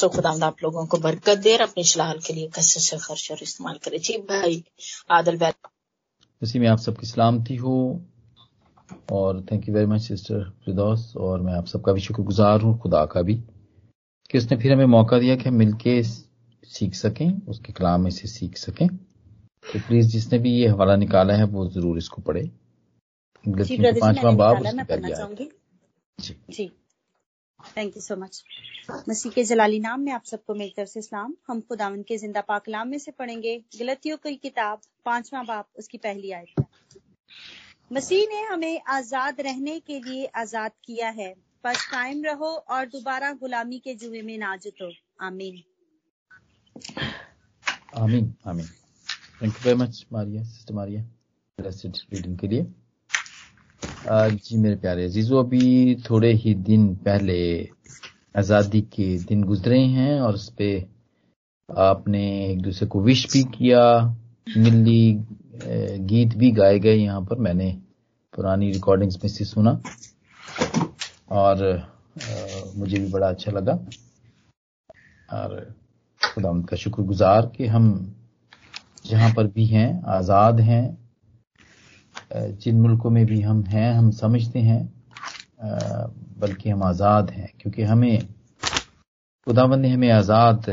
तो खुदा आप लोगों को बरकत दे और अपने शलाल के लिए कसर से खर्च और इस्तेमाल करे। जी भाई आदल उसी में आप सबकी सलामती हो और thank you very much sister Firdaus और मैं आप सबका भी शुक्रगुजार हूँ खुदा का भी। कि उसने फिर हमें मौका दिया कि हम मिलके सीख सकें उसके कलाम में से सीख सकें? तो प्लीज़ जिसने भी ये हवाला निकाला है वो ज़रूर इसको पढ़े। पांचवा बाब जी। जी। थैंक यू सो मच मसीह के जलाली नाम में आप सबको मेरी तरफ़ से इस्लाम हम खुदावन के ज़िंदा पाकलाम में से पढ़ेंगे। गलतियों की किताब, पांचवा बाप, उसकी पहली आयत मसीह ने हमें आज़ाद रहने के लिए आज़ाद किया है। पर कायम रहो और दोबारा गुलामी के जुए में ना जुटो। आमीन। आमीन आमीन। Thank you very much Maria sister Maria. Reading के लिए। जी मेरे प्यारे अजीजो, अभी थोड़े ही दिन पहले आज़ादी के दिन गुजरे हैं और उस पर आपने एक दूसरे को विश भी किया, मिली गीत भी गाए गए यहाँ पर, मैंने पुरानी रिकॉर्डिंग्स में से सुना और मुझे भी बड़ा अच्छा लगा। और खुदा का शुक्रगुजार कि हम जहाँ पर भी हैं, आज़ाद हैं। जिन मुल्कों में भी हम हैं, हम समझते हैं बल्कि हम आज़ाद हैं, क्योंकि हमें, खुदावन ने हमें आज़ाद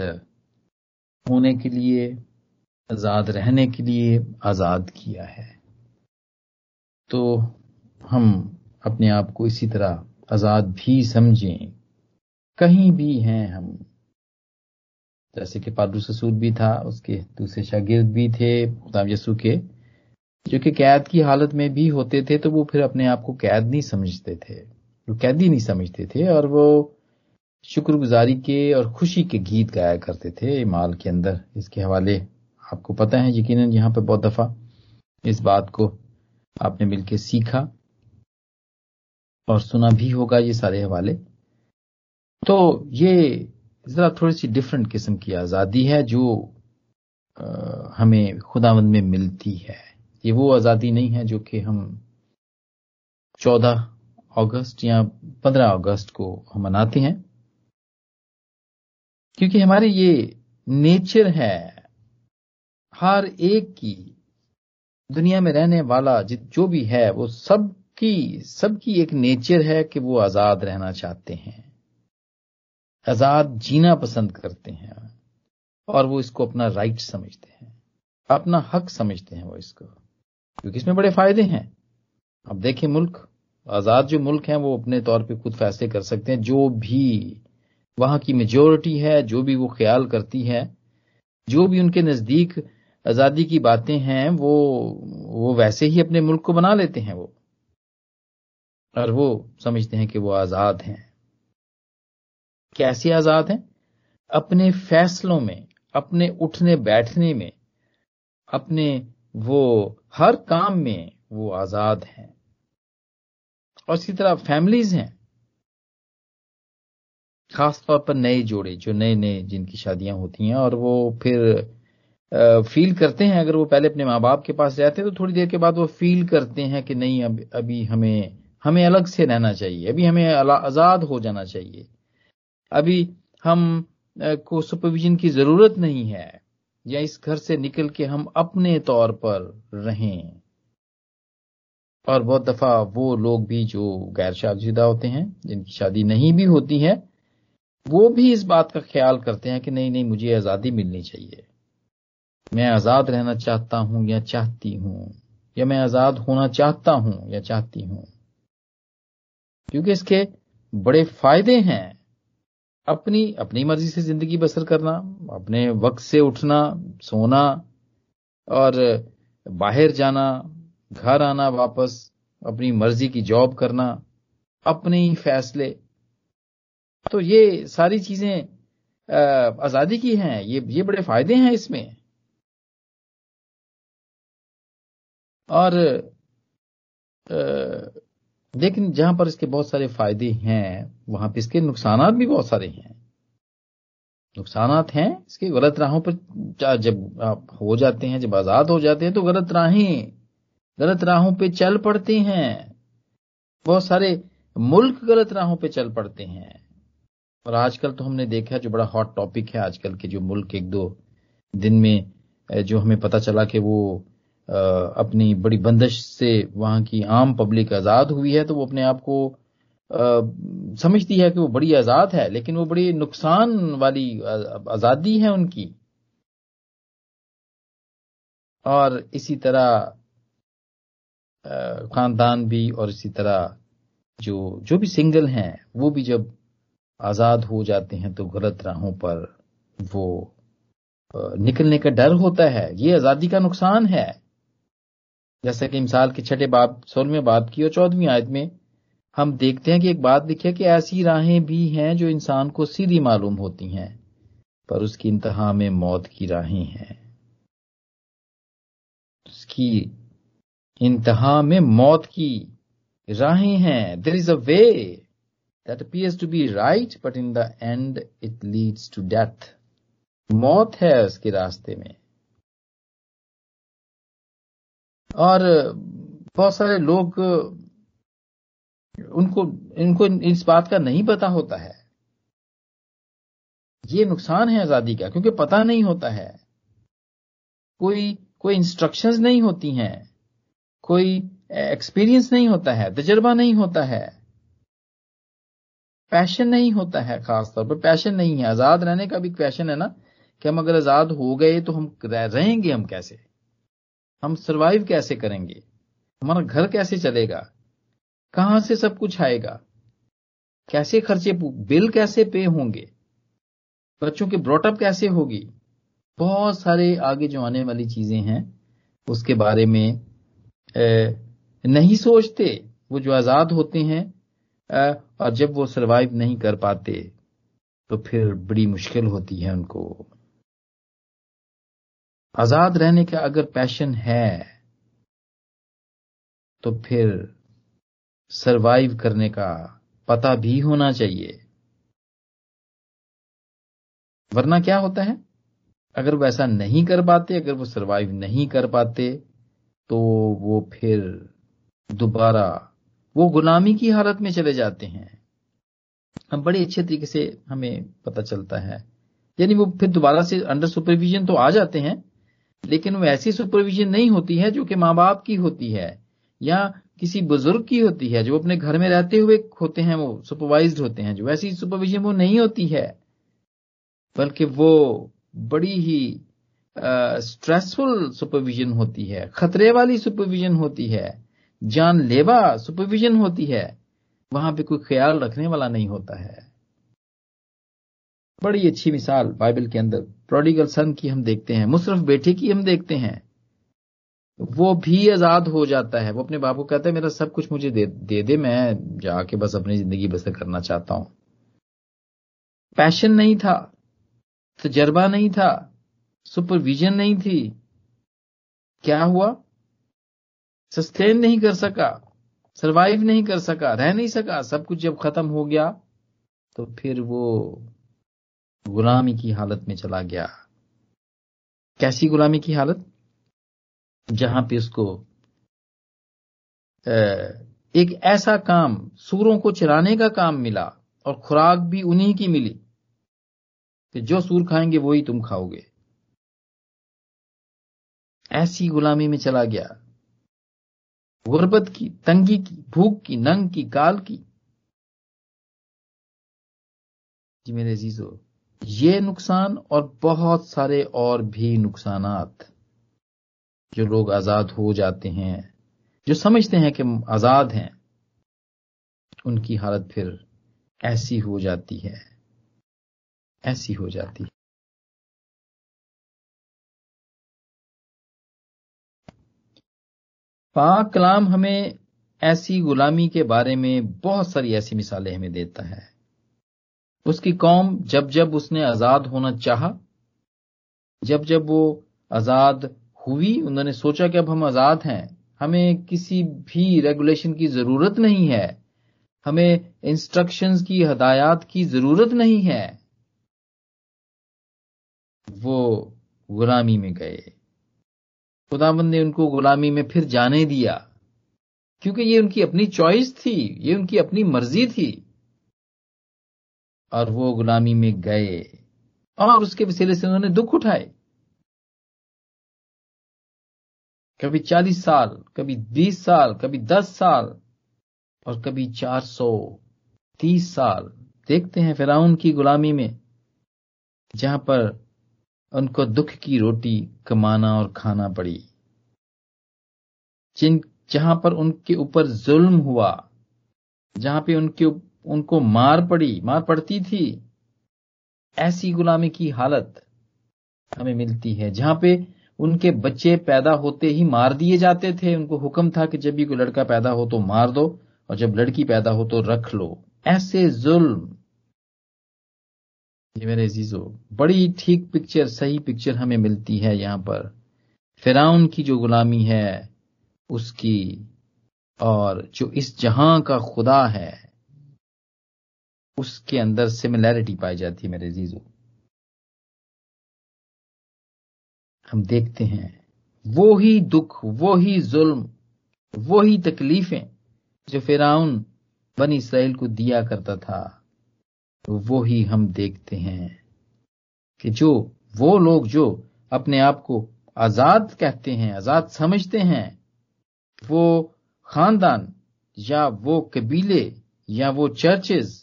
होने के लिए, आज़ाद रहने के लिए आज़ाद किया है। तो हम अपने आप को इसी तरह आज़ाद भी समझें। कहीं भी हैं हम। जैसे कि पादू ससूद भी था, उसके दूसरे शागिर्द भी थे, खुदाम यसू के जो कि कैद की हालत में भी होते थे तो वो फिर अपने आप को कैद नहीं समझते थे। वो कैदी नहीं समझते थे और वो शुक्रगुजारी के और खुशी के गीत गाया करते थे माल के अंदर। इसके हवाले आपको पता है, यकीनन यहाँ पर बहुत दफ़ा इस बात को आपने मिलकर सीखा और सुना भी होगा ये सारे हवाले। तो ये जरा थोड़ी सी डिफरेंट किस्म की आज़ादी है जो हमें खुदावंद में मिलती है। ये वो आज़ादी नहीं है जो कि हम 14 अगस्त या 15 अगस्त को हम मनाते हैं। क्योंकि हमारे ये नेचर है, हर एक की, दुनिया में रहने वाला जो भी है, वो सब सबकी सबकी एक नेचर है कि वो आज़ाद रहना चाहते हैं। आज़ाद जीना पसंद करते हैं और वो इसको अपना राइट समझते हैं, अपना हक समझते हैं वो इसको। क्योंकि इसमें बड़े फ़ायदे हैं। अब देखें मुल्क, आज़ाद जो मुल्क हैं, वो अपने तौर पे खुद फैसले कर सकते हैं। जो भी वहाँ की मेजोरिटी है, जो भी वो ख्याल करती है, जो भी उनके नज़दीक आज़ादी की बातें हैं, वो वो वैसे ही अपने मुल्क को बना लेते हैं वो। और वो समझते हैं कि वो आज़ाद हैं। कैसे आज़ाद हैं? अपने फैसलों में, अपने उठने बैठने में, अपने वो हर काम में वो आज़ाद हैं। और इसी तरह फैमिलीज़ हैं। खास तौर पर नए जोड़े, जो नए नए जिनकी शादियाँ होती हैं और वो फिर फील करते हैं। अगर वो पहले अपने माँ बाप के पास जाते हैं तो थोड़ी देर के बाद वो फील करते हैं कि नहीं, अब, अभी हमें हमें अलग से रहना चाहिए। अभी हमें आज़ाद हो जाना चाहिए। अभी हम को सुपरविजन की ज़रूरत नहीं है। या इस घर से निकल के हम अपने तौर पर रहें। और बहुत दफ़ा वो लोग भी जो गैर शादीशुदा होते हैं, जिनकी शादी नहीं भी होती है, वो भी इस बात का ख्याल करते हैं कि नहीं नहीं, मुझे आज़ादी मिलनी चाहिए। मैं आज़ाद रहना चाहता हूँ या चाहती हूँ? या मैं आज़ाद होना चाहता हूँ या चाहती हूँ? क्योंकि इसके बड़े फ़ायदे हैं। अपनी अपनी मर्ज़ी से ज़िंदगी बसर करना, अपने वक्त से उठना, सोना, और बाहर जाना, घर आना वापस, अपनी मर्ज़ी की जॉब करना, अपने ही फैसले। तो ये सारी चीज़ें आज़ादी की हैं, ये ये बड़े फ़ायदे हैं इसमें। और लेकिन जहाँ पर इसके बहुत सारे फ़ायदे हैं, वहाँ पर इसके नुकसान भी बहुत सारे हैं। नुकसान हैं, इसके गलत राहों पर जब आप हो जाते हैं, जब आज़ाद हो जाते हैं तो गलत राहें, गलत राहों पे चल पड़ते हैं। बहुत सारे मुल्क गलत राहों पे चल पड़ते हैं। और आजकल तो हमने देखा जो बड़ा हॉट टॉपिक है, आजकल के जो मुल्क एक दो दिन में, जो हमें पता चला कि वो अपनी बड़ी बंदिश से वहाँ की आम पब्लिक आज़ाद हुई है तो वो अपने आप को समझती है कि वो बड़ी आज़ाद है, लेकिन वो बड़ी नुकसान वाली आज़ादी है उनकी। और इसी तरह खानदान भी और इसी तरह जो जो भी सिंगल हैं, वो भी जब आज़ाद हो जाते हैं तो गलत राहों पर वो निकलने का डर होता है। ये आज़ादी का नुकसान है। जैसा कि मिसाल के छठे बाप सोलहवें बाप की और चौदहवीं आयत में हम देखते हैं कि एक बात लिखी है कि ऐसी राहें भी हैं जो इंसान को सीधी मालूम होती हैं, पर उसकी इंतहा में मौत की राहें हैं। उसकी इंतहा में मौत की राहें हैं। There is a way that appears to be right but in the end it leads to death मौत है उसके रास्ते में। और बहुत सारे लोग, उनको, इनको इस बात का नहीं पता होता है। ये नुकसान है आज़ादी का, क्योंकि पता नहीं होता है। कोई कोई इंस्ट्रक्शंस नहीं होती हैं। कोई एक्सपीरियंस नहीं होता है। तजर्बा नहीं होता है। पैशन नहीं होता है खास तौर पर पैशन नहीं है। आज़ाद रहने का भी पैशन है ना, कि हम अगर आज़ाद हो गए तो हम रहेंगे हम कैसे? हम सरवाइव कैसे करेंगे? हमारा घर कैसे चलेगा? कहाँ से सब कुछ आएगा? कैसे खर्चे बिल कैसे पे होंगे? बच्चों की ब्रॉटअप कैसे होगी? बहुत सारे आगे जो आने वाली चीज़ें हैं, उसके बारे में नहीं सोचते। वो जो आज़ाद होते हैं और जब वो सरवाइव नहीं कर पाते तो फिर बड़ी मुश्किल होती है उनको। आज़ाद रहने का अगर पैशन है तो फिर सरवाइव करने का पता भी होना चाहिए। वरना क्या होता है? अगर वो ऐसा नहीं कर पाते, अगर वो सरवाइव नहीं कर पाते तो वो फिर दोबारा वो गुलामी की हालत में चले जाते हैं। हम बड़े अच्छे तरीके से हमें पता चलता है। यानी वो फिर दोबारा से अंडर सुपरविजन तो आ जाते हैं लेकिन वो ऐसी सुपरविजन नहीं होती है जो कि माँ बाप की होती है या किसी बुज़ुर्ग की होती है। जो अपने घर में रहते हुए होते हैं, वो सुपरवाइज होते हैं। जो ऐसी सुपरविजन वो नहीं होती है, बल्कि वो बड़ी ही स्ट्रेसफुल सुपरविजन होती है, खतरे वाली सुपरविजन होती है, जानलेवा सुपरविजन होती है। वहाँ पे कोई ख्याल रखने वाला नहीं होता है। बड़ी अच्छी मिसाल बाइबल के अंदर। प्रोडिगल सन की हम देखते हैं मुशरफ बेटे की हम देखते हैं। वो भी आज़ाद हो जाता है। वो अपने बाप को कहता है मेरा सब कुछ मुझे दे दे, दे मैं जाके बस अपनी ज़िंदगी बसर करना चाहता हूँ। पैशन नहीं था तजर्बा नहीं था सुपरविजन नहीं थी। क्या हुआ? सस्टेन नहीं कर सका सरवाइव नहीं कर सका रह नहीं सका। सब कुछ जब खत्म हो गया तो फिर वो गुलामी की हालत में चला गया। कैसी गुलामी की हालत? जहाँ पे उसको एक ऐसा काम, सूरों को चराने का काम मिला और खुराक भी उन्हीं की मिली कि जो सूर खाएँगे वही तुम खाओगे। ऐसी गुलामी में चला गया। गुर्बत की, तंगी की, भूख की, नंग की, काल की। जी मेरे जीजो ये नुकसान और बहुत सारे और भी नुकसान जो लोग आज़ाद हो जाते हैं, जो समझते हैं कि आज़ाद हैं, उनकी हालत फिर ऐसी हो जाती है, ऐसी हो जाती है। पाक कलाम हमें ऐसी गुलामी के बारे में बहुत सारी ऐसी मिसालें हमें देता है। उसकी कौम जब जब उसने आज़ाद होना चाहा, जब जब वो आज़ाद हुई, उन्होंने सोचा कि अब हम आज़ाद हैं, हमें किसी भी रेगुलेशन की ज़रूरत नहीं है, हमें इंस्ट्रक्शंस की, हदायत की ज़रूरत नहीं है। वो गुलामी में गए। खुदाबंद ने उनको गुलामी में फिर जाने दिया, क्योंकि ये उनकी अपनी चॉइस थी, ये उनकी अपनी मर्ज़ी थी। और वो गुलामी में गए और उसके वसीले से उन्होंने दुख उठाए। कभी चालीस साल, कभी बीस साल, कभी दस साल और कभी चार सौ तीस साल। देखते हैं फिराउन की गुलामी में, जहाँ पर उनको दुख की रोटी कमाना और खाना पड़ी। जिन, जहाँ पर उनके ऊपर जुल्म हुआ, जहाँ पे उनके उनको मार पड़ी, मार पड़ती थी। ऐसी गुलामी की हालत हमें मिलती है, जहाँ पे उनके बच्चे पैदा होते ही मार दिए जाते थे। उनको हुक्म था कि जब भी कोई लड़का पैदा हो तो मार दो, और जब लड़की पैदा हो तो रख लो। ऐसे जुल्म। ये मेरे अजीजो, बड़ी ठीक पिक्चर सही पिक्चर हमें मिलती है यहाँ पर। फिराउन की जो गुलामी है, उसकी और जो इस जहाँ का खुदा है उसके अंदर सिमिलैरिटी पाई जाती है मेरे अजीजो। हम देखते हैं वो ही दुख वो ही जुल्म वो ही तकलीफें जो फिराउन बनी इसराइल को दिया करता था वो ही हम देखते हैं कि जो, वो लोग जो अपने आप को आज़ाद कहते हैं, आज़ाद समझते हैं, वो खानदान या वो कबीले या वो चर्चेज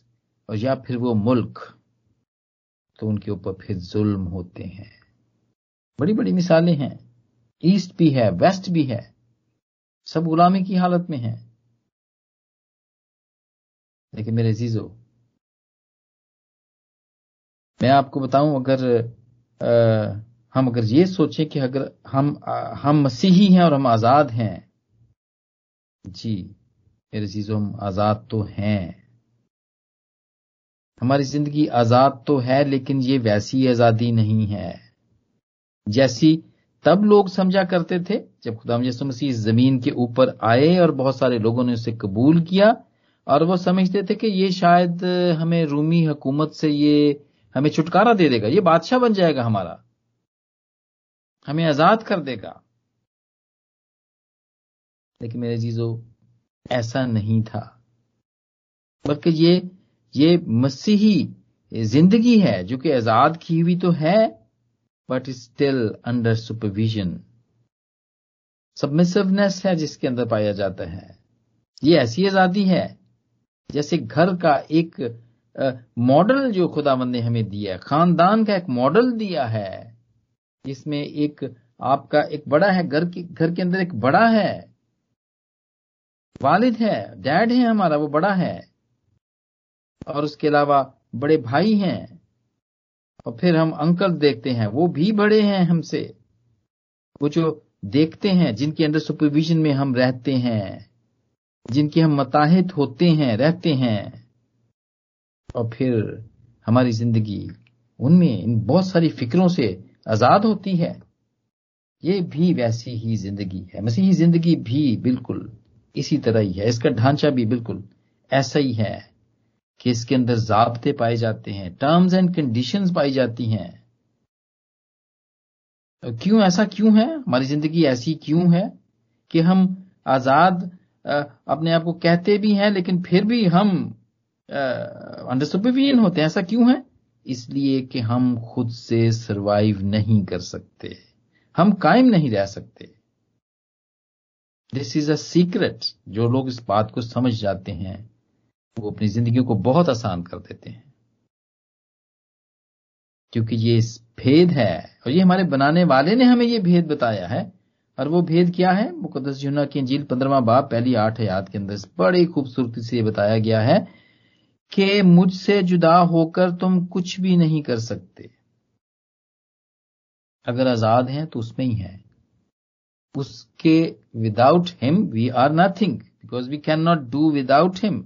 और या फिर वो मुल्क तो उनके ऊपर फिर जुल्म होते हैं। बड़ी बड़ी मिसालें हैं। ईस्ट भी है वेस्ट भी है। सब गुलामी की हालत में है। लेकिन मेरे जीजो मैं आपको बताऊँ अगर आ, हम अगर ये सोचें कि अगर हम आ, हम मसीही हैं और हम आज़ाद हैं जी मेरे चीज़ों हम आज़ाद तो हैं। हमारी ज़िंदगी आज़ाद तो है, लेकिन ये वैसी आज़ादी नहीं है। जैसी तब लोग समझा करते थे, जब खुदा यसु मसीह ज़मीन के ऊपर आए और बहुत सारे लोगों ने उसे कबूल किया और वो समझते थे कि ये शायद हमें रूमी हुकूमत से ये हमें छुटकारा दे देगा, ये बादशाह बन जाएगा हमारा। हमें आज़ाद कर देगा। लेकिन मेरे जीजो ऐसा नहीं था। बल्कि ये ये मसीही ज़िंदगी है, जो कि आज़ाद की हुई तो है but still under supervision submissiveness है जिसके अंदर पाया जाता है। ये ऐसी आज़ादी है, जैसे घर का एक मॉडल जो खुदावंद ने हमें दिया है, खानदान का एक मॉडल दिया है, जिसमें एक आपका एक बड़ा है, घर के घर के अंदर एक बड़ा है, वालिद है डैड है हमारा, वो बड़ा है। और उसके अलावा बड़े भाई हैं। और फिर हम अंकल देखते हैं, वो भी बड़े हैं हमसे। वो जो देखते हैं, जिनके अंदर सुपरविजन में हम रहते हैं, जिनके हम मताहित होते हैं, रहते हैं। और फिर हमारी ज़िंदगी, उनमें इन बहुत सारी फिक्रों से आज़ाद होती है। ये भी वैसी ही ज़िंदगी है। मसीही ज़िंदगी भी बिल्कुल इसी तरह ही है। इसका ढांचा भी बिल्कुल ऐसा ही है। कि इसके अंदर जबते पाए जाते हैं टर्म्स एंड कंडीशंस पाई जाती हैं। क्यों ऐसा क्यों है? हमारी ज़िंदगी ऐसी क्यों है कि हम आज़ाद अपने आप को कहते भी हैं, लेकिन फिर भी हम अंडर सुपरविजन होते हैं? ऐसा क्यों है? इसलिए कि हम खुद से सरवाइव नहीं कर सकते। हम कायम नहीं रह सकते। दिस इज़ अ सीक्रेट जो लोग इस बात को समझ जाते हैं। वो अपनी ज़िंदगी को बहुत आसान कर देते हैं। क्योंकि ये भेद है और ये हमारे बनाने वाले ने हमें ये भेद बताया है। और वो भेद क्या है? मुकदस जुना की अंजील पंद्रवा बाप पहली आठ याद के अंदर बड़ी खूबसूरती से बताया गया है कि मुझसे जुदा होकर तुम कुछ भी नहीं कर सकते। अगर आज़ाद हैं तो उसमें ही है। उसके without him we are nothing because we can not do without him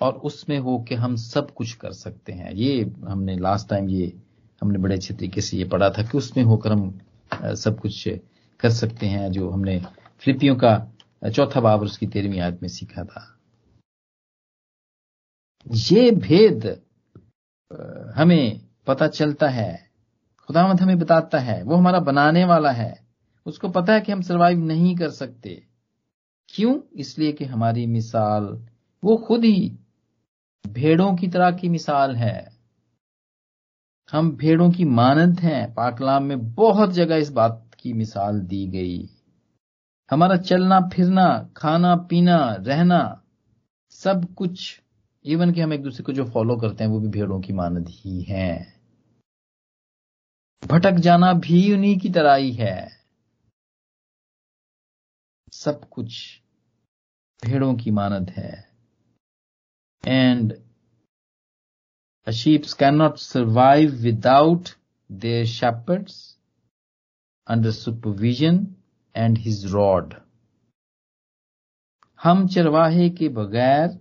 और उसमें हो के हम सब कुछ कर सकते हैं। ये हमने लास्ट टाइम ये, हमने बड़े अच्छे तरीके से ये पढ़ा था कि उसमें होकर हम सब कुछ कर सकते हैं, जो हमने फिलिपियों का चौथा बाब उसकी तेरहवीं आयत में सीखा था। ये भेद हमें पता चलता है खुदामद हमें बताता है, वो हमारा बनाने वाला है। उसको पता है कि हम सरवाइव नहीं कर सकते। क्यों? इसलिए कि हमारी मिसाल, वो खुद ही भेड़ों की तरह की मिसाल है। हम भेड़ों की मानद हैं। पाकलाम में बहुत जगह इस बात की मिसाल दी गई। हमारा चलना, फिरना, खाना, पीना, रहना, सब कुछ इवन कि हम एक दूसरे को जो फॉलो करते हैं, वो भी भेड़ों की मानद ही है। भटक जाना भी उन्हीं की तरह ही है। सब कुछ भेड़ों की मानद है। And sheep cannot survive without their shepherds under supervision and his rod. हम चरवाहे के बगैर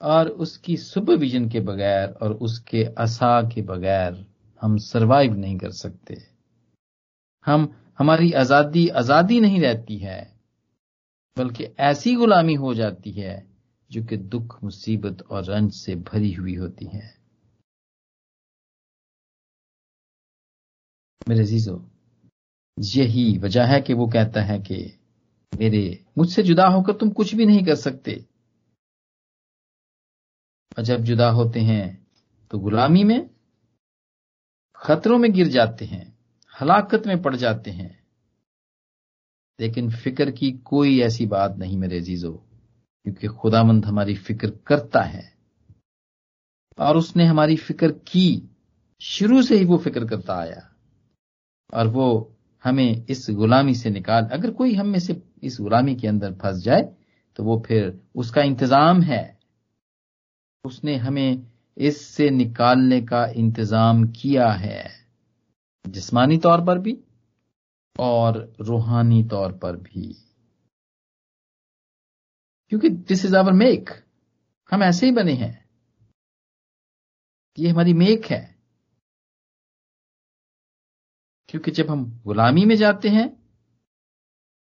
और उसकी सुपरविजन के बगैर और उसके असा के बगैर हम सरवाइव नहीं कर सकते हम, हमारी आज़ादी आज़ादी नहीं रहती है, बल्कि ऐसी गुलामी हो जाती है जो कि दुख, मुसीबत और रंज से भरी हुई होती है। मेरे जीजो यही वजह है कि वो कहता है कि मेरे, मुझसे जुदा होकर तुम कुछ भी नहीं कर सकते। और जब जुदा होते हैं तो गुलामी में, खतरों में गिर जाते हैं, हलाकत में पड़ जाते हैं। लेकिन फ़िक्र की कोई ऐसी बात नहीं मेरे जीजो क्योंकि खुदामंद हमारी फ़िक्र करता है। और उसने हमारी फ़िक्र की। शुरू से ही वो फ़िक्र करता आया। और वो हमें इस गुलामी से निकाल, अगर कोई हम में से इस गुलामी के अंदर फंस जाए तो वो फिर उसका इंतज़ाम है। उसने हमें इससे निकालने का इंतज़ाम किया है, जिस्मानी तौर पर भी और रूहानी तौर पर भी। क्योंकि दिस इज़ आवर मेक हम ऐसे ही बने हैं। ये हमारी मेक है। क्योंकि जब हम गुलामी में जाते हैं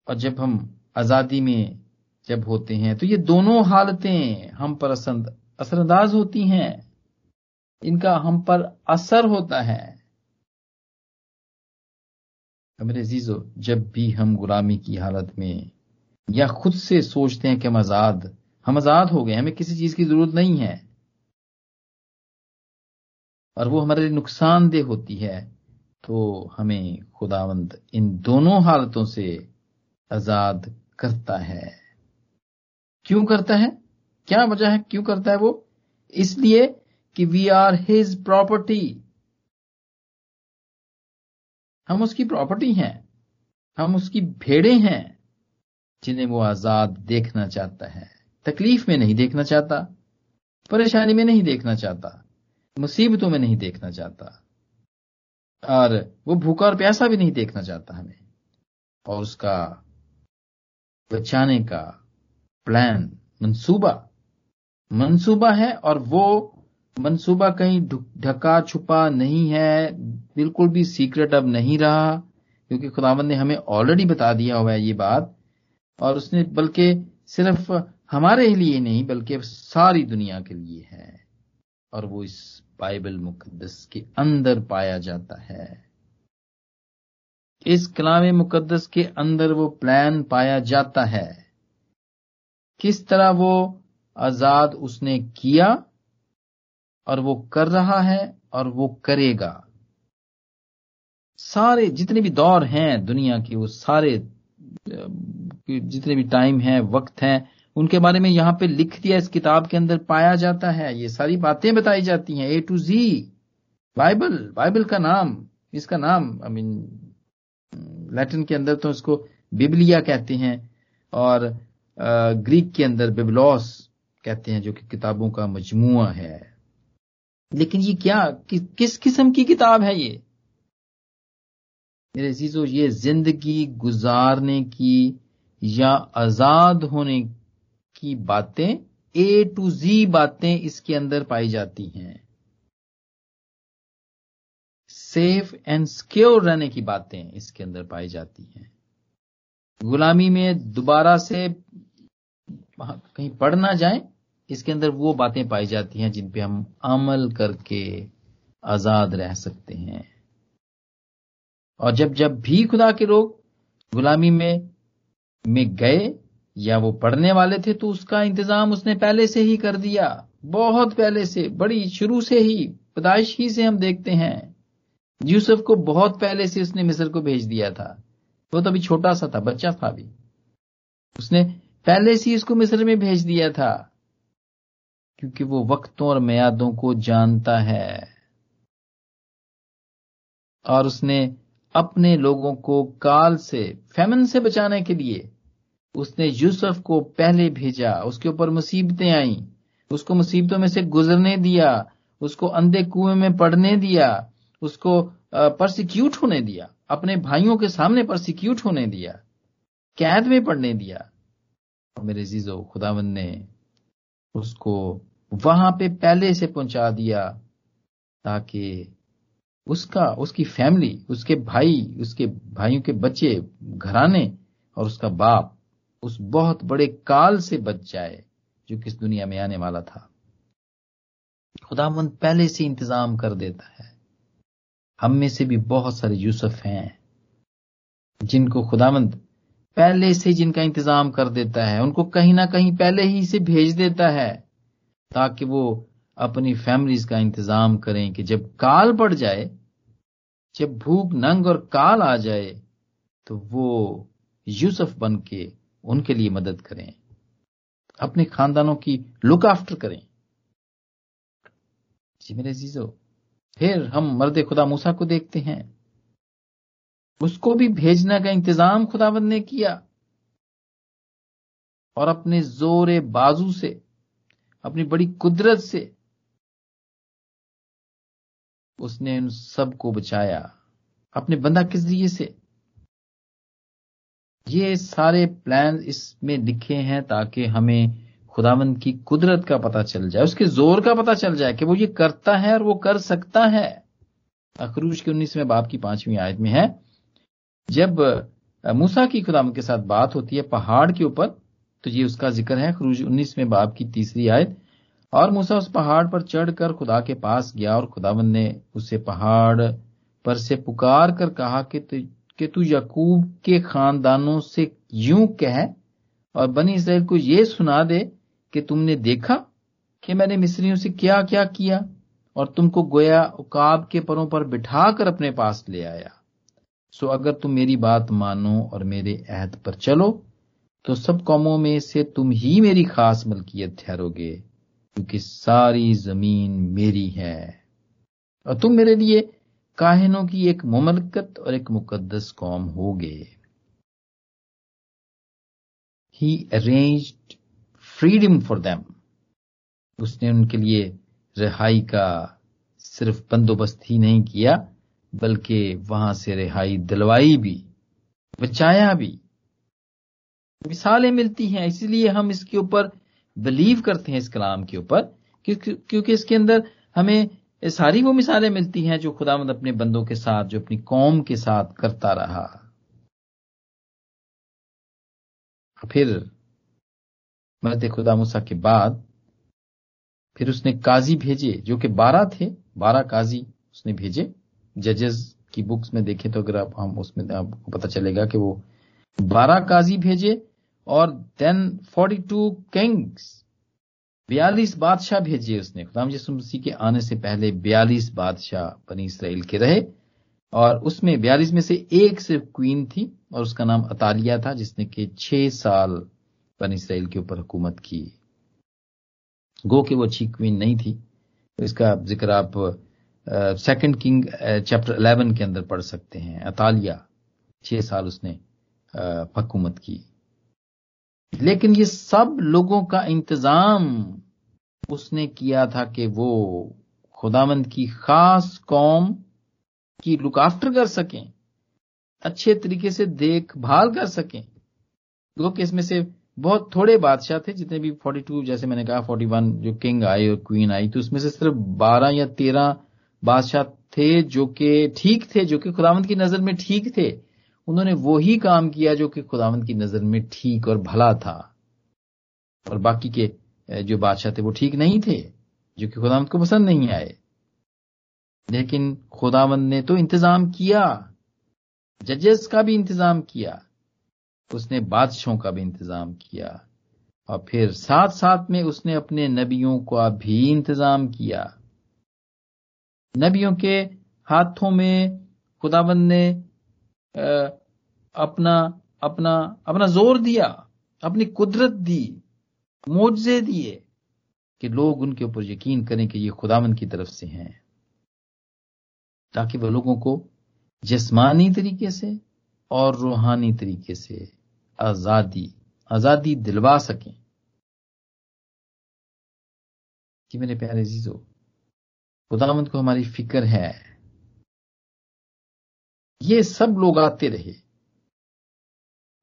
और जब हम आज़ादी में जब होते हैं तो ये दोनों हालतें हम पर असरअंदाज होती हैं। इनका हम पर असर होता है। मेरे जीजो जब भी हम गुलामी की हालत में या खुद से सोचते हैं कि हम आज़ाद हम आज़ाद हो गए हमें किसी चीज़ की ज़रूरत नहीं है। और वो हमारे लिए नुकसानदेह होती है तो हमें खुदावंद इन दोनों हालतों से आज़ाद करता है। क्यों करता है? क्या वजह है? क्यों करता है वो? इसलिए कि वी आर हिज प्रॉपर्टी हम उसकी प्रॉपर्टी हैं, हम उसकी भेड़े हैं। जिन्हें वो आज़ाद देखना चाहता है। तकलीफ़ में नहीं देखना चाहता, परेशानी में नहीं देखना चाहता, मुसीबतों में नहीं देखना चाहता, और वो भूखा और प्यासा भी नहीं देखना चाहता हमें। और उसका बचाने का प्लान मंसूबा मंसूबा है और वो मंसूबा कहीं ढका छुपा नहीं है, बिल्कुल भी सीक्रेट अब नहीं रहा, क्योंकि खुदावन ने हमें ऑलरेडी बता दिया हुआ है ये बात। और उसने बल्कि सिर्फ़ हमारे लिए नहीं, बल्कि सारी दुनिया के लिए है। और वो इस बाइबल मुकद्दस के अंदर पाया जाता है। इस कलाम मुकद्दस के अंदर वो प्लान पाया जाता है। किस तरह वो आज़ाद उसने किया, और वो कर रहा है, और वो करेगा। सारे जितने भी दौर हैं दुनिया के, वो सारे जितने भी टाइम है वक्त है उनके बारे में यहाँ पे लिख दिया इस किताब के अंदर पाया जाता है। ये सारी बातें बताई जाती हैं A to Z Bible Bible का नाम इसका नाम आई मीन लैटिन के अंदर तो इसको बिबलिया कहते हैं और ग्रीक के अंदर बिबलॉस कहते हैं जो कि किताबों का मजमुआ है। लेकिन ये क्या कि, किस किस्म की किताब है ये? मेरे चीज़ों ये ज़िंदगी गुजारने की या आज़ाद होने की बातें ए टू जी बातें इसके अंदर पाई जाती हैं। सेफ़ एंड सिक्योर रहने की बातें इसके अंदर पाई जाती हैं। गुलामी में दोबारा से कहीं पढ़ ना जाए, इसके अंदर वो बातें पाई जाती हैं जिन पे हम अमल करके आज़ाद रह सकते हैं। और जब जब भी खुदा के लोग गुलामी में में गए या वो पढ़ने वाले थे तो उसका इंतज़ाम उसने पहले से ही कर दिया। बहुत पहले से, बड़ी शुरू से ही, पैदाइश ही से हम देखते हैं। यूसुफ को बहुत पहले से उसने मिस्र को भेज दिया था। वो तो अभी छोटा सा था, बच्चा था अभी। उसने पहले से उसको मिस्र में भेज दिया था, क्योंकि वो वक्तों और म्यादों को जानता है। और उसने अपने लोगों को काल से, फेमन से बचाने के लिए उसने यूसुफ को पहले भेजा, उसके ऊपर मुसीबतें आई, उसको मुसीबतों में से गुजरने दिया, उसको अंधे कुएँ में पड़ने दिया, उसको परसिक्यूट होने दिया, अपने भाइयों के सामने परसिक्यूट होने दिया, कैद में पड़ने दिया। मेरे जीजो खुदावन ने उसको वहाँ पे पहले से पहुँचा दिया ताकि उसका, उसकी फैमिली उसके भाई, उसके भाइयों के बच्चे, घराने और उसका बाप उस बहुत बड़े काल से बच जाए, जो किस दुनिया में आने वाला था। खुदामंद पहले से इंतज़ाम कर देता है। हम में से भी बहुत सारे यूसुफ हैं, जिनको खुदामंद पहले से जिनका इंतज़ाम कर देता है, उनको कहीं ना कहीं पहले ही से भेज देता है, ताकि वो अपनी फैमिलीज़ का इंतज़ाम करें कि जब काल पड़ जाए, जब भूख नंग और काल आ जाए तो वो यूसुफ बन के उनके लिए मदद करें। अपने खानदानों की लुक आफ्टर करें। जी मेरे जीजो फिर हम मर्द खुदा मूसा को देखते हैं। उसको भी भेजने का इंतज़ाम खुदाबंद ने किया। और अपने जोरे बाजू से, अपनी बड़ी कुदरत से, उसने उन सबको बचाया। अपने बंदा किस दिए से? ये सारे प्लान इसमें लिखे हैं ताकि हमें खुदावंद की कुदरत का पता चल जाए, उसके ज़ोर का पता चल जाए कि वो ये करता है और वो कर सकता है। अखरूज के उन्नीसवें बाप की पांचवी आयत में है, जब मूसा की खुदाम के साथ बात होती है पहाड़ के ऊपर तो ये उसका ज़िक्र है खरूज उन्नीसवें बाप की तीसरी आयत, और मूसा उस पहाड़ पर चढ़कर खुदा के पास गया और खुदावन ने उसे पहाड़ पर से पुकार कर कहा कि कि तू यकूब के खानदानों से यूँ कह और बनी इसराइल को यह सुना दे कि तुमने देखा कि मैंने मिस्रियों से क्या क्या किया और तुमको गोया उकाब के परों पर बिठाकर अपने पास ले आया। सो अगर तुम मेरी बात मानो और मेरे अहद पर चलो तो सब कौमों में से तुम ही मेरी खास मलकियत ठहरोगे, क्योंकि सारी ज़मीन मेरी है। और तुम मेरे लिए काहिनों की एक मुमलकत और एक मुकदस कौम होगे he arrange freedom for them उसने उनके लिए रिहाई का सिर्फ़ बंदोबस्त ही नहीं किया, बल्कि वहाँ से रिहाई दिलवाई भी, बचाया भी। मिसालें मिलती हैं, इसलिए हम इसके ऊपर बिलीव करते हैं इस कलाम के ऊपर क्योंकि इसके अंदर हमें सारी वो मिसालें मिलती हैं जो खुदामद अपने बंदों के साथ, जो अपनी कौम के साथ करता रहा। फिर मरद खुदा मूसा के बाद फिर उसने काजी भेजे, जो कि बारह थे, बारह काजी उसने भेजे। जजेस की बुक्स में देखें तो अगर आप, हम उसमें आपको पता चलेगा कि वो बारह काजी भेजे और देन फोर्टी टू किंग्स बयालीस बादशाह भेजे उसने। खुदाम यसु मसीह के आने से पहले बयालीस बादशाह बनी इसराइल के रहे और उसमें बयालीस में से एक सिर्फ़ क्वीन थी और उसका नाम अतालिया था, जिसने के छह साल बनी इसराइल के ऊपर हुकूमत की। गो के वो अच्छी क्वीन नहीं थी। तो इसका ज़िक्र आप सेकंड किंग चैप्टर इलेवन के अंदर पढ़ सकते हैं। अतालिया, छह साल उसने हुकूमत की। लेकिन ये सब लोगों का इंतज़ाम उसने किया था कि वो खुदामंद की खास कौम की लुक आफ्टर कर सकें, अच्छे तरीके से देखभाल कर सकें। दो केस में से बहुत थोड़े बादशाह थे, जितने भी 42 जैसे मैंने कहा 41 जो किंग आए और क्वीन आई तो उसमें से सिर्फ़ 12 या 13 बादशाह थे जो कि ठीक थे, जो कि खुदावंत की नज़र में ठीक थे। उन्होंने वो ही काम किया जो कि खुदावंत की नज़र में ठीक और भला था। और बाकी के जो बादशाह थे वो ठीक नहीं थे, जो कि खुदावंत को पसंद नहीं आए। लेकिन खुदावंत ने तो इंतज़ाम किया। जजेस का भी इंतज़ाम किया। उसने बादशाहों का भी इंतज़ाम किया। और फिर साथ साथ में उसने अपने नबियों का भी इंतज़ाम किया। नबियों के हाथों में खुदाबंद ने अपना अपना अपना ज़ोर दिया, अपनी कुदरत दी मुआवजे दिए कि लोग उनके ऊपर यकीन करें कि ये खुदावंद की तरफ़ से हैं, ताकि वह लोगों को जिस्मानी तरीके से और रूहानी तरीके से आज़ादी आज़ादी दिलवा सकें। कि मेरे प्यारे जीजो खुदावंद को हमारी फ़िक्र है ये सब लोग आते रहे।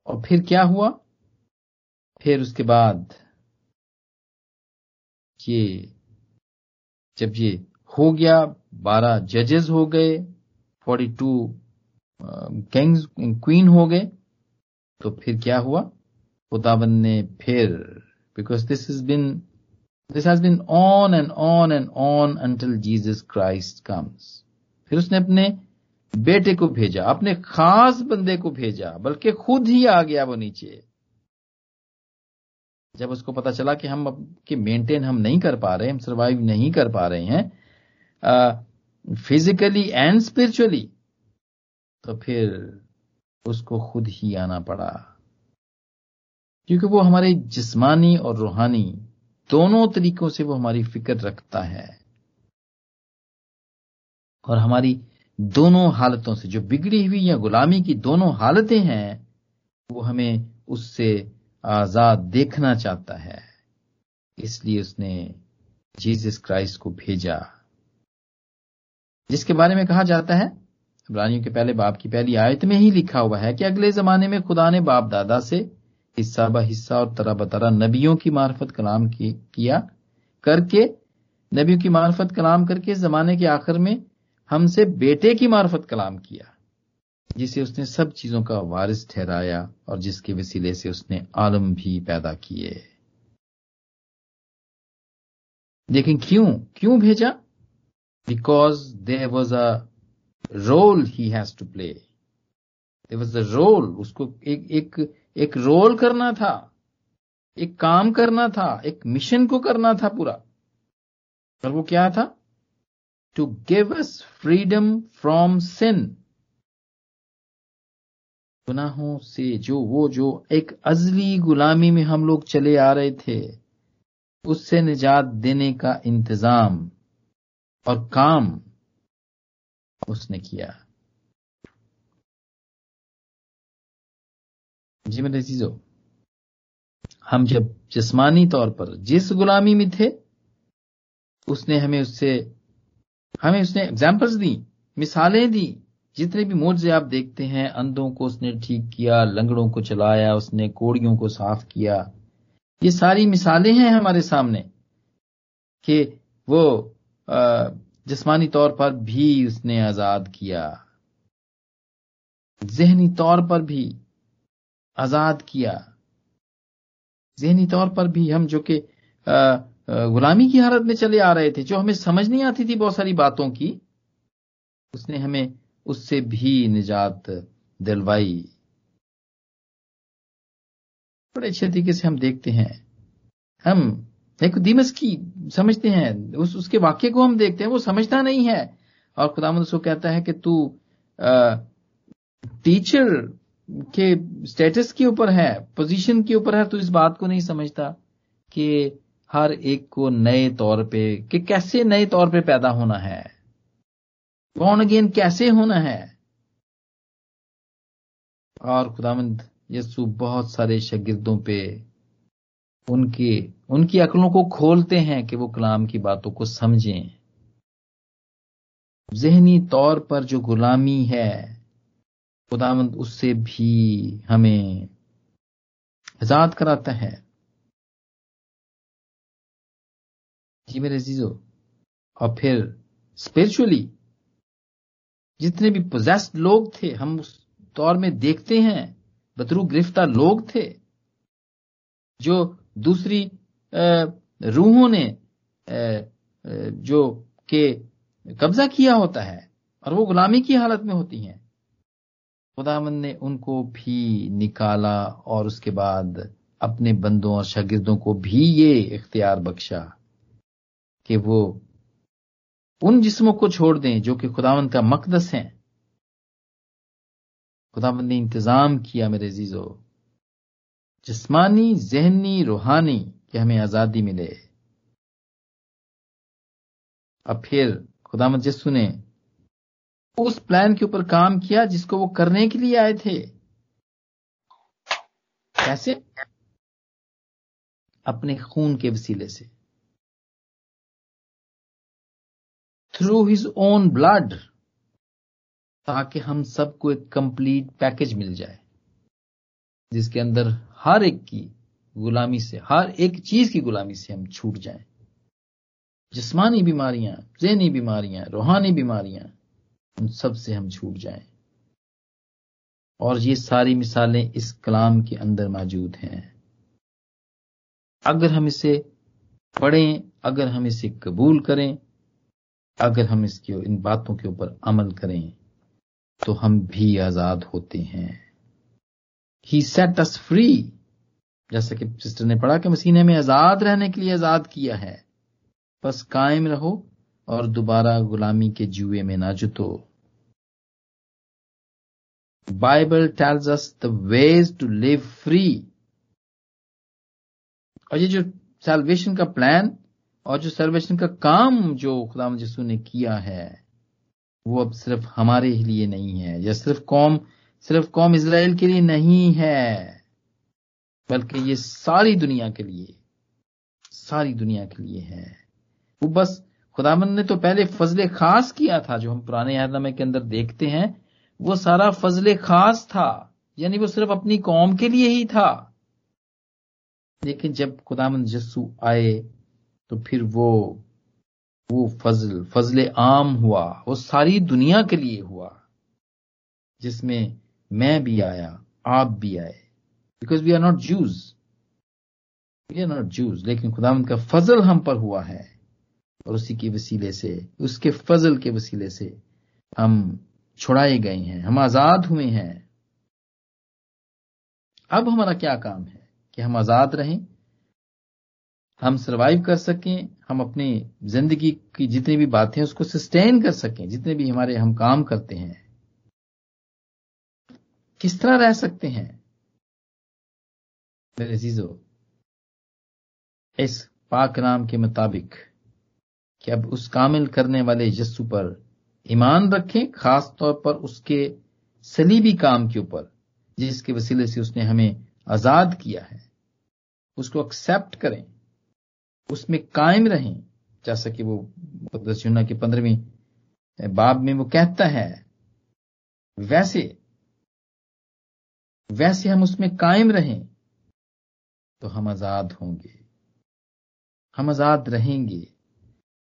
और फिर क्या हुआ? फिर उसके बाद ये, जब ये हो गया, बारह जजेस हो गए फोर्टी टू किंग्स क्वीन हो गए तो फिर क्या हुआ? खुदाबंद ने फिर because this is been this has been on and on and on until Jesus Christ comes फिर उसने अपने बेटे को भेजा, अपने खास बंदे को भेजा, बल्कि खुद ही आ गया वो नीचे। जब उसको पता चला कि हम कि मेंटेन हम नहीं कर पा रहे, हम सरवाइव नहीं कर पा रहे हैं फिजिकली एंड स्पिरिचुअली तो फिर उसको खुद ही आना पड़ा। क्योंकि वो हमारे जिस्मानी और रूहानी दोनों तरीकों से वो हमारी फ़िक्र रखता है। और हमारी दोनों हालतों से जो बिगड़ी हुई या गुलामी की दोनों हालतें हैं वो हमें उससे आज़ाद देखना चाहता है। इसलिए उसने जीसस क्राइस्ट को भेजा। जिसके बारे में कहा जाता है इब्रानियों के पहले बाप की पहली आयत में ही लिखा हुआ है कि अगले जमाने में खुदा ने बाप दादा से हिस्सा ब हिस्सा और तरह बतरा नबियों की मार्फत कलाम की, किया करके नबियों की मार्फत कलाम करके जमाने के आखिर में हमसे बेटे की मार्फत कलाम किया, जिसे उसने सब चीज़ों का वारिस ठहराया और जिसके वसीले से उसने आलम भी पैदा किए। लेकिन क्यों? क्यों भेजा? Because there was a role he has to play there was a role उसको एक एक एक रोल करना था, एक काम करना था, एक मिशन को करना था पूरा। और वो क्या था? To give us freedom from sin गुनाहों से जो वो जो एक अजली गुलामी में हम लोग चले आ रहे थे, उससे निजात देने का इंतज़ाम और काम उसने किया। जी मेरे चीज़ों, हम जब जिस्मानी तौर पर जिस गुलामी में थे, उसने हमें उससे हमें उसने एग्जाम्पल्स दी, मिसालें दी, जितने भी मोर्जे आप देखते हैं, अंधों को उसने ठीक किया, लंगड़ों को चलाया, उसने कोड़ियों को साफ़ किया। ये सारी मिसालें हैं हमारे सामने कि वो जिस्मानी तौर पर भी उसने आज़ाद किया। जहनी तौर पर भी आज़ाद किया। जहनी तौर पर भी हम जो कि गुलामी की हालत में चले आ रहे थे, जो हमें समझ नहीं आती थी बहुत सारी बातों की, उसने हमें उससे भी निजात दिलवाई। बड़े अच्छे तरीके से हम देखते हैं। हम, एक दिमस की समझते हैं, उस, उसके वाक्य को हम देखते हैं, वो समझता नहीं है। और खुदाम उसको कहता है कि तू टीचर के स्टेटस के ऊपर है पोजीशन के ऊपर है तो इस बात को नहीं समझता कि हर एक को नए तौर पे कि कैसे नए तौर पे पैदा होना है? बॉर्न अगेन कैसे होना है? और खुदामंद यसु बहुत सारे शगिर्दों पे उनके, उनकी अकलों को खोलते हैं कि वो कलाम की बातों को समझें। जहनी तौर पर जो गुलामी है खुदामंद उससे भी हमें आज़ाद कराता है। जी मेरे जीजो और फिर स्पिरिचुअली जितने भी पोजेस्ड लोग थे, हम उस दौर में देखते हैं बतरू गिरफ़्तार लोग थे, जो दूसरी रूहों ने जो के कब्जा किया होता है, और वो गुलामी की हालत में होती हैं। खुदामंद ने उनको भी निकाला और उसके बाद अपने बंदों और शागिर्दों को भी ये इख्तियार बख्शा। कि वो उन जिस्मों को छोड़ दें जो कि खुदावंत का मकदस हैं। खुदावंत ने इंतज़ाम किया मेरे जीजो जिस्मानी, जहनी, रूहानी कि हमें आज़ादी मिले। अब फिर खुदामद यसु ने उस प्लान के ऊपर काम किया जिसको वो करने के लिए आए थे। कैसे? अपने खून के वसीले से। थ्रू हिज ओन ब्लड ताकि हम सबको एक कंप्लीट पैकेज मिल जाए, जिसके अंदर हर एक की गुलामी से, हर एक चीज़ की गुलामी से हम छूट जाएँ। जिस्मानी बीमारियाँ, जहनी बीमारियाँ, रूहानी बीमारियाँ, उन सबसे हम छूट जाएँ। और ये सारी मिसालें इस कलाम के अंदर मौजूद हैं। अगर हम इसे पढ़ें, अगर हम इसे कबूल करें अगर हम इसके, इन बातों के ऊपर अमल करें तो हम भी आज़ाद होते हैं। ही सेट अस फ्री जैसा कि सिस्टर ने पढ़ा कि मसीह ने हमें आज़ाद रहने के लिए आज़ाद किया है। बस कायम रहो और दोबारा गुलामी के जुए में ना जुतो Bible tells us the ways to live free और ये जो सेल्वेशन का प्लान और जो सेल्वेशन का काम जो खुदा यसू ने किया है, वो अब सिर्फ़ हमारे ही लिए नहीं है, या सिर्फ़ कौम सिर्फ़ कौम इसराइल के लिए नहीं है, बल्कि ये सारी दुनिया के लिए, सारी दुनिया के लिए है। वो बस खुदामंद ने तो पहले फजले खास किया था, जो हम पुराने यादनामे के अंदर देखते हैं, वो सारा फजले खास था, यानी वो सिर्फ़ अपनी कौम के लिए ही था। लेकिन जब खुदामंद जस्सू आए तो फिर वो वो फजल फजल आम हुआ, वो सारी दुनिया के लिए हुआ, जिसमें मैं भी आया, आप भी आए। Because we are not Jews we are not Jews लेकिन खुदावंत का फजल हम पर हुआ है, और उसी के वसीले से, उसके फजल के वसीले से हम छुड़ाए गए हैं, हम आज़ाद हुए हैं। अब हमारा क्या काम है? कि हम आज़ाद रहें हम सरवाइव कर सकें, हम अपनी ज़िंदगी की जितनी भी बातें उसको सस्टेन कर सकें, जितने भी हमारे हम काम करते हैं। किस तरह रह सकते हैं? मेरे जीजो, इस पाक नाम के मुताबिक कि अब उस कामिल करने वाले यस्सु पर ईमान रखें, खास तौर पर उसके सलीबी काम के ऊपर, जिसके वसीले से उसने हमें आज़ाद किया है। उसको एक्सेप्ट करें। उसमें कायम रहें। जैसा कि वो दसयुना की पंद्रहवीं बाब में वो कहता है, वैसे वैसे हम उसमें कायम रहें तो हम आज़ाद होंगे। हम आज़ाद रहेंगे।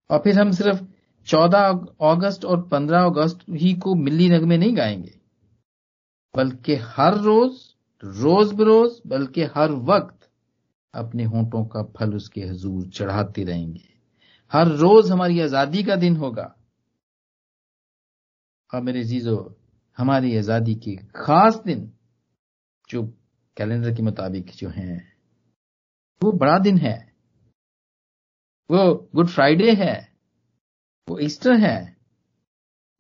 और फिर हम सिर्फ़ 14 अगस्त और 15 अगस्त ही को मिली नगमे नहीं गाएँगे। बल्कि हर रोज रोज बरोज, बल्कि हर वक्त अपने होंठों का फल उसके हजूर चढ़ाते रहेंगे। हर रोज हमारी आज़ादी का दिन होगा। और मेरे जीजो हमारी आज़ादी के खास दिन जो कैलेंडर के मुताबिक जो हैं, वो बड़ा दिन है। वो गुड फ्राइडे है। वो ईस्टर है।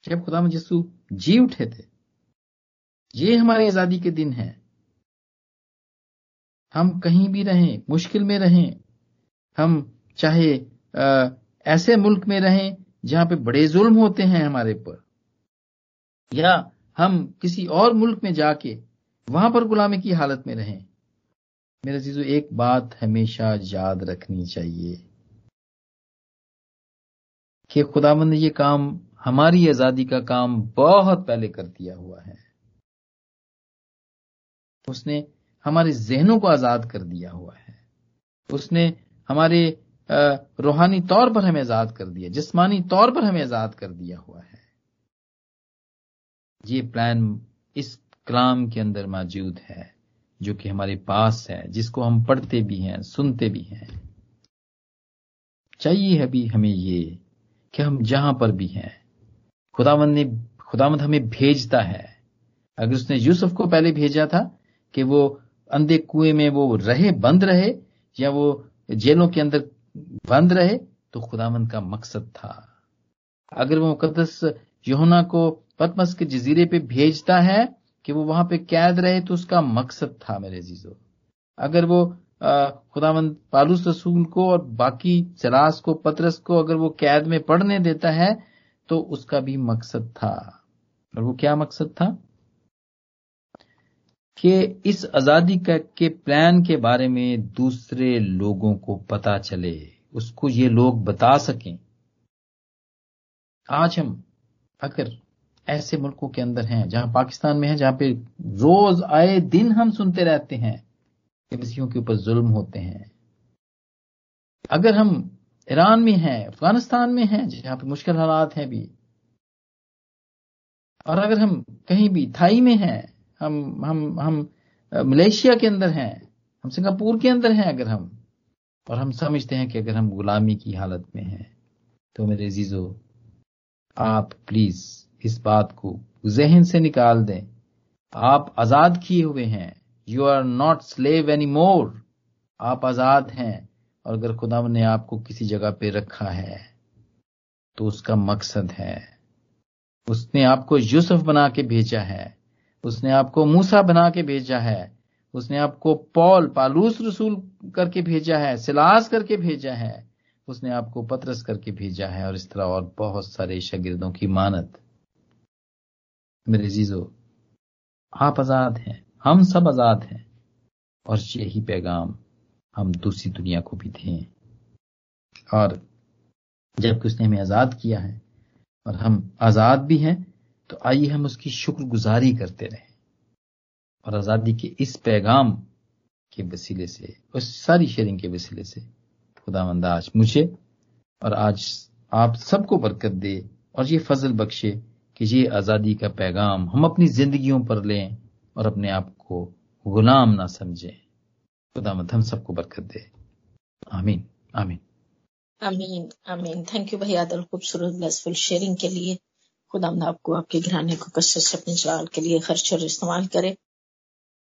जब खुदा यसु जी उठे थे, ये हमारी आज़ादी के दिन है। हम कहीं भी रहें मुश्किल में रहें हम चाहे आ, ऐसे मुल्क में रहें जहाँ पे बड़े जुल्म होते हैं हमारे पर या हम किसी और मुल्क में जाके वहाँ पर गुलामी की हालत में रहें। मेरे चीज़ों एक बात हमेशा याद रखनी चाहिए कि खुदाबंद ने ये काम हमारी आज़ादी का काम बहुत पहले कर दिया हुआ है। उसने हमारे जहनों को आज़ाद कर दिया हुआ है। उसने हमारे रूहानी तौर पर हमें आज़ाद कर दिया, जिस्मानी तौर पर हमें आज़ाद कर दिया हुआ है। ये प्लान इस कलाम के अंदर मौजूद है, जो कि हमारे पास है, जिसको हम पढ़ते भी हैं, सुनते भी हैं। चाहिए है भी हमें ये कि हम जहाँ पर भी हैं खुदावंद ने खुदावंद हमें भेजता है। अगर उसने यूसुफ को पहले भेजा था कि वो अंधे कुएँ में वो रहे, बंद रहे, या वो जेलों के अंदर बंद रहे तो खुदावंद का मकसद था। अगर वो मुकदस यहुना को पतमस के जजीरे पे भेजता है कि वो वहाँ पे कैद रहे तो उसका मकसद था मेरे जीजो अगर वो खुदावंद पालूस रसूल को और बाकी चलास को, पतरस को अगर वो कैद में पढ़ने देता है तो उसका भी मकसद था। और वो क्या मकसद था? कि इस आज़ादी का, के प्लान के बारे में दूसरे लोगों को पता चले, उसको ये लोग बता सकें। आज हम अगर ऐसे मुल्कों के अंदर हैं, जहाँ पाकिस्तान में है, जहाँ पे रोज आए दिन हम सुनते रहते हैं कि के ऊपर जुल्म होते हैं। अगर हम ईरान में हैं, अफ़गानिस्तान में हैं, जहाँ पे मुश्किल हालात हैं भी, और अगर हम कहीं भी थाई में हैं हम हम हम मलेशिया के अंदर हैं, हम सिंगापुर के अंदर हैं अगर हम, और हम समझते हैं कि अगर हम गुलामी की हालत में हैं तो मेरे जीजो आप प्लीज़ इस बात को जहन से निकाल दें। आप आज़ाद किए हुए हैं। You are not slave any more आप आज़ाद हैं, और अगर खुदा ने आपको किसी जगह पे रखा है तो उसका मकसद है। उसने आपको यूसुफ बना के भेजा है। उसने आपको मूसा बना के भेजा है। उसने आपको पॉल, पालूस रसूल करके भेजा है, सिलास करके भेजा है। उसने आपको पत्रस करके भेजा है और इस तरह और बहुत सारे शागिर्दों की मानत। मेरे जीजो आप आज़ाद हैं, हम सब आज़ाद हैं और यही पैगाम हम दूसरी दुनिया को भी दें। और जबकि उसने हमें आज़ाद किया है और हम आज़ाद भी हैं तो आइए हम उसकी शुक्रगुजारी करते रहें। और आज़ादी के इस पैगाम के वसीले से, उस सारी शेयरिंग के वसीले से खुदावंद आज मुझे और आज आप सबको बरकत दे और ये फजल बख्शे कि ये आज़ादी का पैगाम हम अपनी जिंदगियों पर लें और अपने आप को गुलाम ना समझें। खुदावंद हम सबको बरकत दे। आमीन आमीन। आमीन आमीन। थैंक यू भैया खूबसूरत ब्लेसफुल शेयरिंग के लिए। खुदा आपको आपके घराने को कसरत से अपने जलाल के लिए खर्च और इस्तेमाल करे।